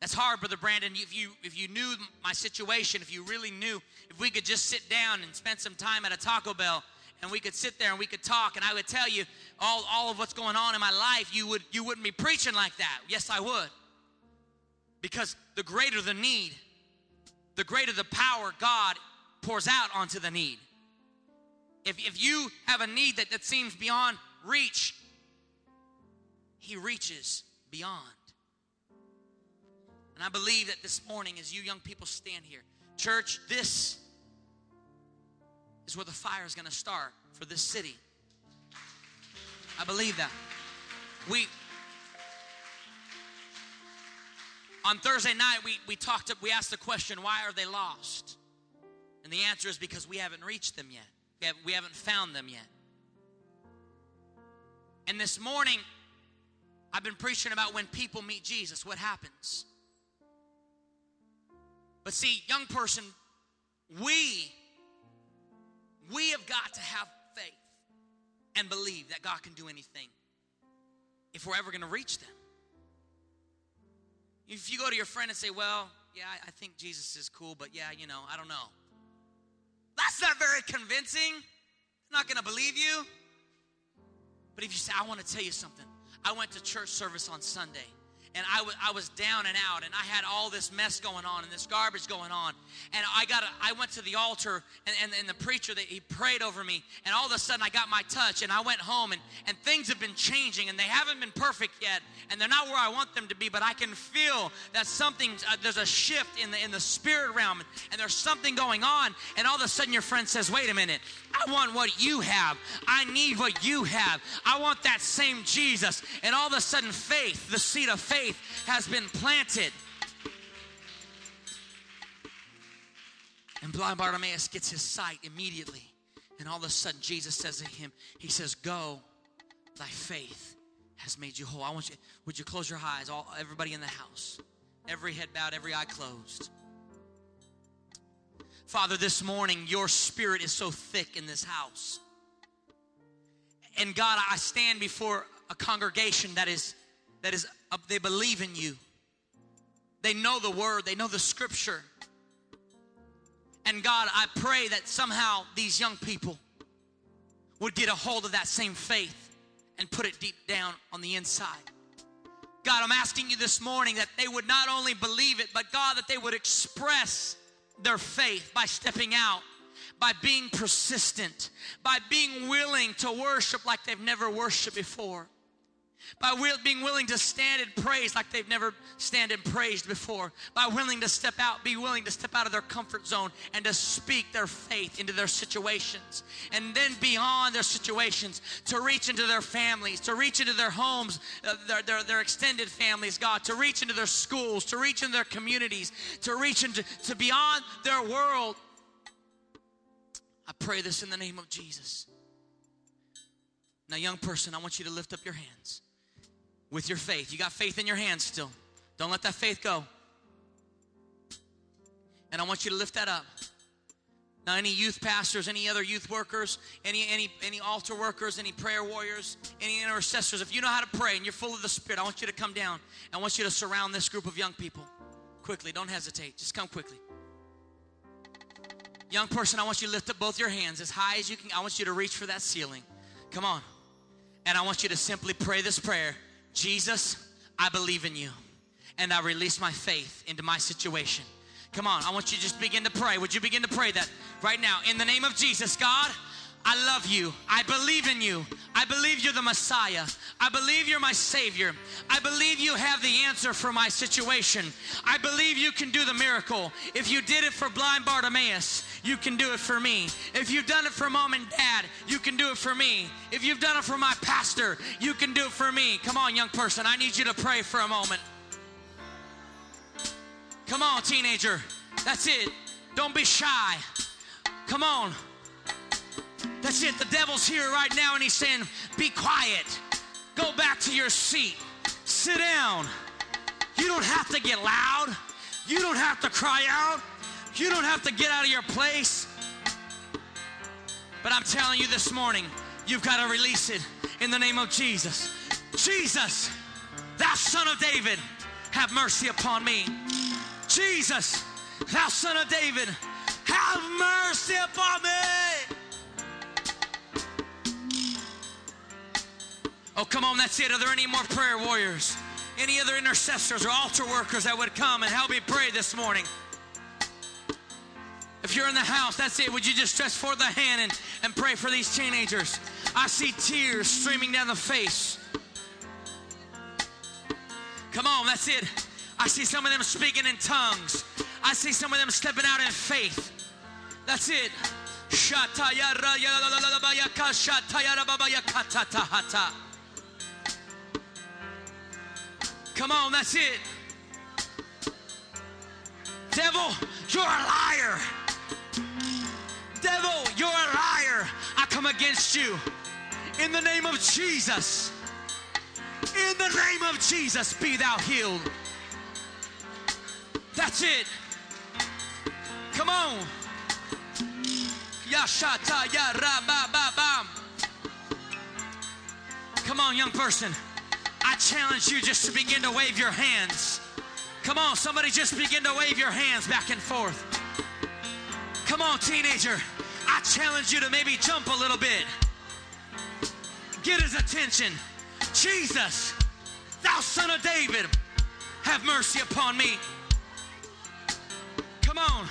That's hard, Brother Brandon. If you if you knew my situation, if you really knew, if we could just sit down and spend some time at a Taco Bell and we could sit there and we could talk and I would tell you all, all of what's going on in my life, you would you wouldn't be preaching like that. Yes, I would. Because the greater the need, the greater the power God pours out onto the need. If, if you have a need that, that seems beyond reach, He reaches beyond. And I believe that this morning, as you young people stand here, church, this is where the fire is going to start for this city. I believe that. We on Thursday night we, we talked up. we asked the question, why are they lost? And the answer is because we haven't reached them yet. We, have, we haven't found them yet. And this morning, I've been preaching about when people meet Jesus, what happens. But see, young person, we we have got to have faith and believe that God can do anything if we're ever going to reach them. If you go to your friend and say, Well, yeah, I think Jesus is cool, but yeah, you know, I don't know. That's not very convincing. They're not going to believe you. But if you say, I want to tell you something, I went to church service on Sunday and I, w- I was down and out and I had all this mess going on and this garbage going on. And I got a, I went to the altar and, and, and the preacher that he prayed over me and all of a sudden I got my touch and I went home and, and things have been changing and they haven't been perfect yet and they're not where I want them to be, but I can feel that something, uh, there's a shift in the, in the spirit realm and there's something going on and all of a sudden your friend says, wait a minute, I want what you have. I need what you have. I want that same Jesus. And all of a sudden faith, the seed of faith faith has been planted. And blind Bartimaeus gets his sight immediately. And all of a sudden, Jesus says to him, He says, Go, thy faith has made you whole. I want you, would you close your eyes, all everybody in the house? Every head bowed, every eye closed. Father, this morning, your spirit is so thick in this house. And God, I stand before a congregation that is that is they believe in you. They know the word, they know the scripture. And God, I pray that somehow these young people would get a hold of that same faith and put it deep down on the inside. God, I'm asking you this morning that they would not only believe it, but God, that they would express their faith by stepping out, by being persistent, by being willing to worship like they've never worshiped before by being willing to stand and praise like they've never stand and praised before by willing to step out be willing to step out of their comfort zone and to speak their faith into their situations. And then beyond their situations to reach into their families to reach into their homes uh, their, their, their extended families god to reach into their schools to reach into their communities to reach into to beyond their world. I pray this in the name of jesus. Now young person i want you to lift up your hands with your faith. You got faith in your hands still. Don't let that faith go. And I want you to lift that up. Now, any youth pastors, any other youth workers, any any any altar workers, any prayer warriors, any intercessors, if you know how to pray and you're full of the Spirit, I want you to come down. I want you to surround this group of young people quickly. Don't hesitate. Just come quickly. Young person, I want you to lift up both your hands as high as you can. I want you to reach for that ceiling. Come on. And I want you to simply pray this prayer. Jesus, I believe in you. And I release my faith into my situation. Come on, I want you to just begin to pray. Would you begin to pray that right now? In the name of Jesus, God, I love you. I believe in you. I believe you're the Messiah. I believe you're my Savior. I believe you have the answer for my situation. I believe you can do the miracle. If you did it for blind Bartimaeus, you can do it for me. If you've done it for mom and dad, you can do it for me. If you've done it for my pastor, you can do it for me. Come on, young person, I need you to pray for a moment. Come on, teenager. That's it. Don't be shy. Come on. That's it. The devil's here right now and he's saying, Be quiet. Go back to your seat. Sit down. You don't have to get loud. You don't have to cry out. You don't have to get out of your place. But I'm telling you this morning, You've got to release it in the name of Jesus. Jesus, thou son of David, have mercy upon me. Jesus, thou son of David, have mercy upon me. Oh, come on, that's it. Are there any more prayer warriors? Any other intercessors or altar workers that would come and help me pray this morning? If you're in the house, that's it. Would you just stretch forth the hand and, and pray for these teenagers? I see tears streaming down the face. Come on, that's it. I see some of them speaking in tongues. I see some of them stepping out in faith. That's it. Come on, that's it. Devil, you're a liar. Devil, you're a liar. I come against you in the name of Jesus. In the name of Jesus, be thou healed. That's it. Come on. Yashata ya ba ba bam. Come on, young person. I challenge you just to begin to wave your hands. Come on, somebody just begin to wave your hands back and forth. Come on, teenager. I challenge you to maybe jump a little bit. Get his attention. Jesus, thou son of David, have mercy upon me. Come on.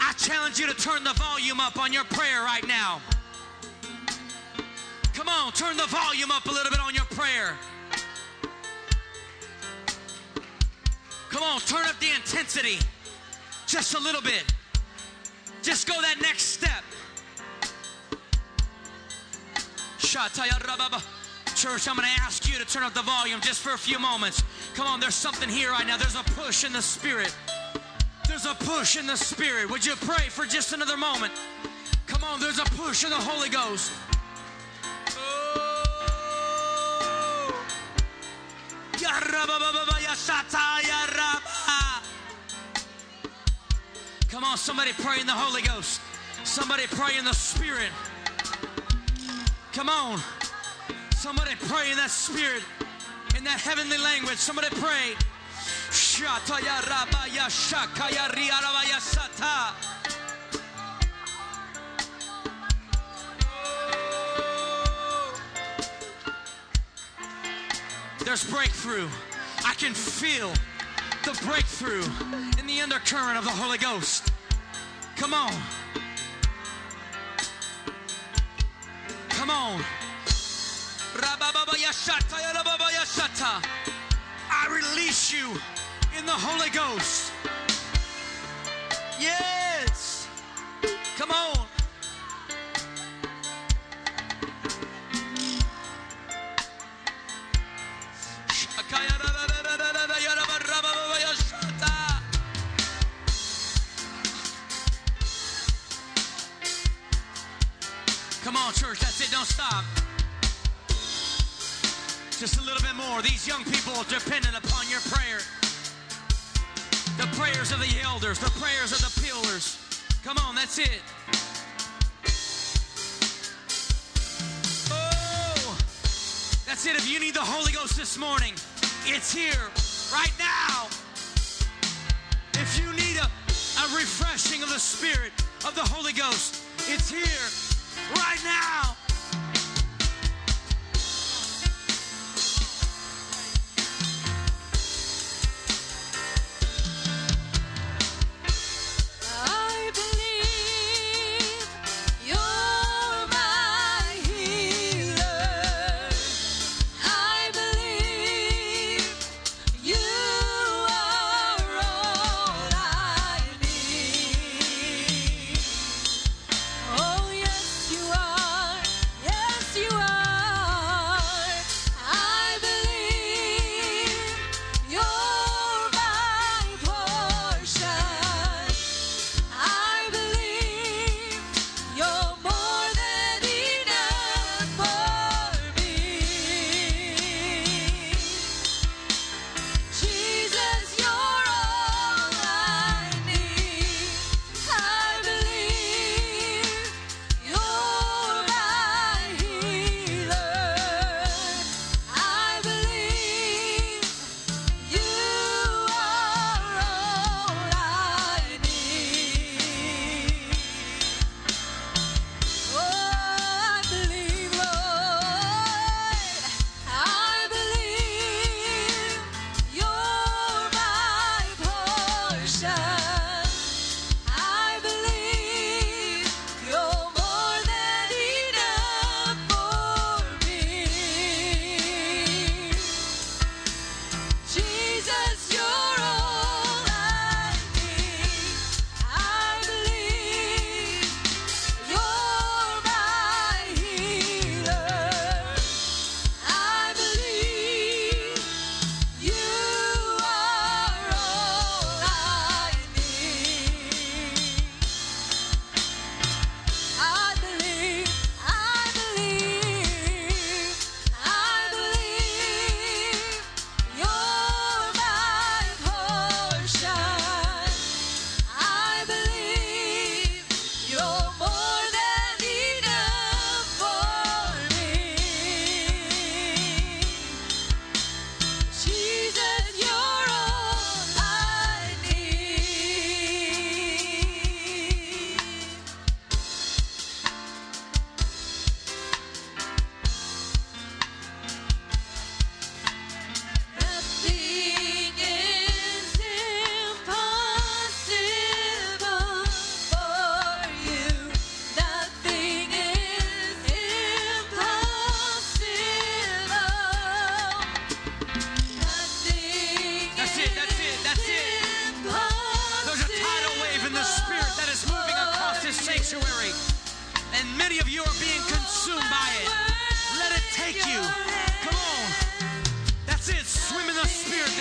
I challenge you to turn the volume up on your prayer right now. Come on, turn the volume up a little bit on your prayer. Come on, turn up the intensity just a little bit. Just go that next step. Church, I'm going to ask you to turn up the volume just for a few moments. Come on, there's something here right now. There's a push in the spirit. There's a push in the spirit. Would you pray for just another moment? Come on, there's a push in the Holy Ghost. Oh. Come on, somebody pray in the Holy Ghost. Somebody pray in the Spirit. Come on. Somebody pray in that Spirit, in that heavenly language. Somebody pray. There's breakthrough. I can feel the breakthrough in the undercurrent of the Holy Ghost. Come on. Come on. I release you in the Holy Ghost. Yes. Come on. More. These young people dependent upon your prayer. The prayers of the elders, the prayers of the pillars. Come on, that's it. Oh, that's it. If you need the Holy Ghost this morning, it's here right now. If you need a, a refreshing of the Spirit of the Holy Ghost, it's here right now.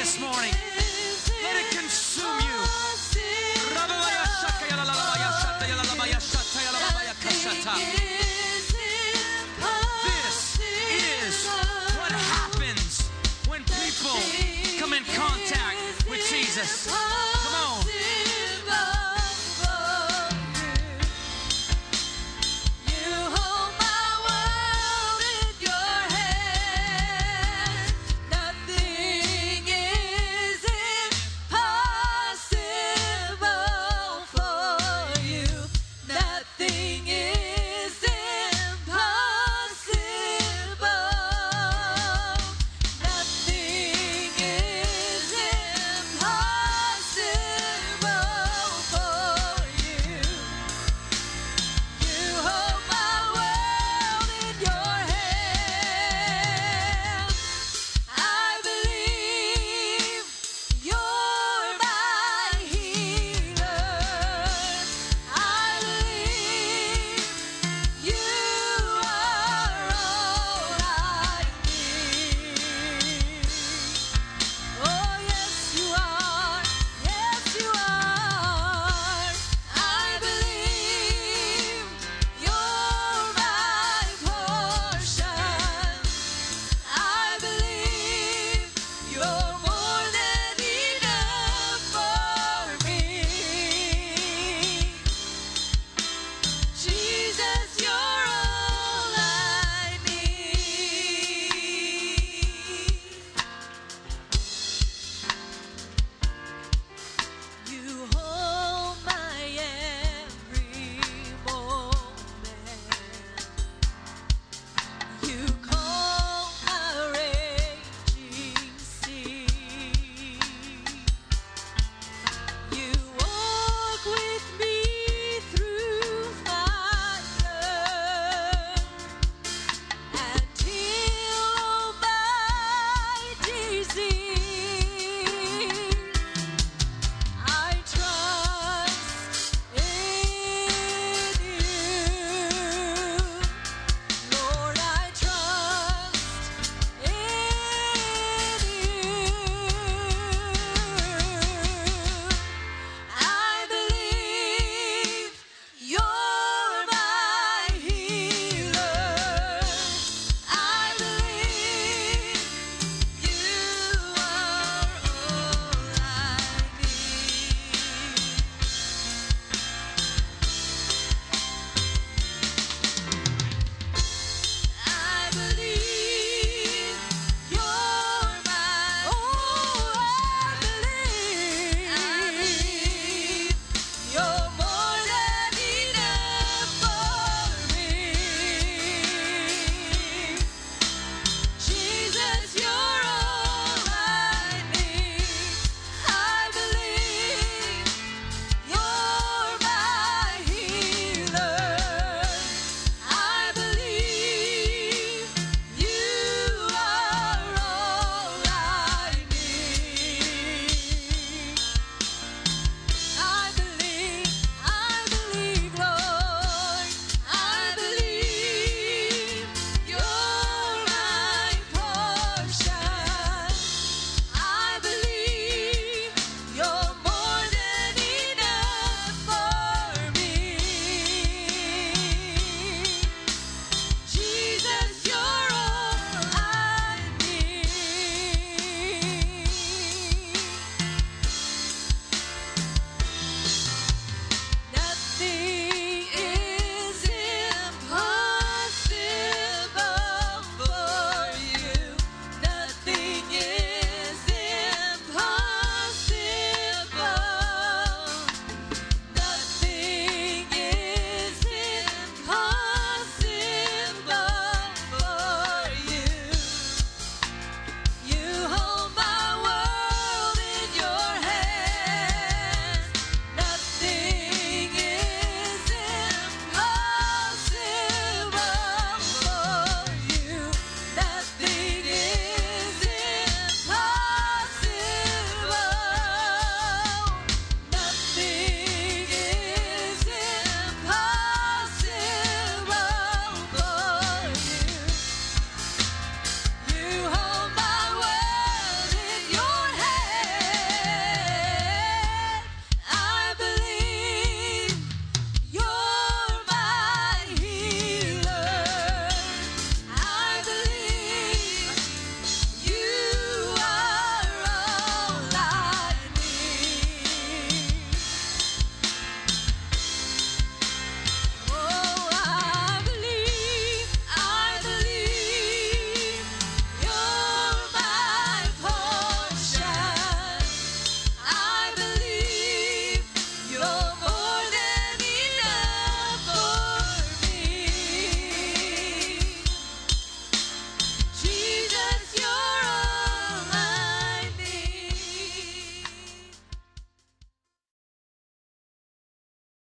This morning. Let it consume you. This is what happens when people come in contact with Jesus.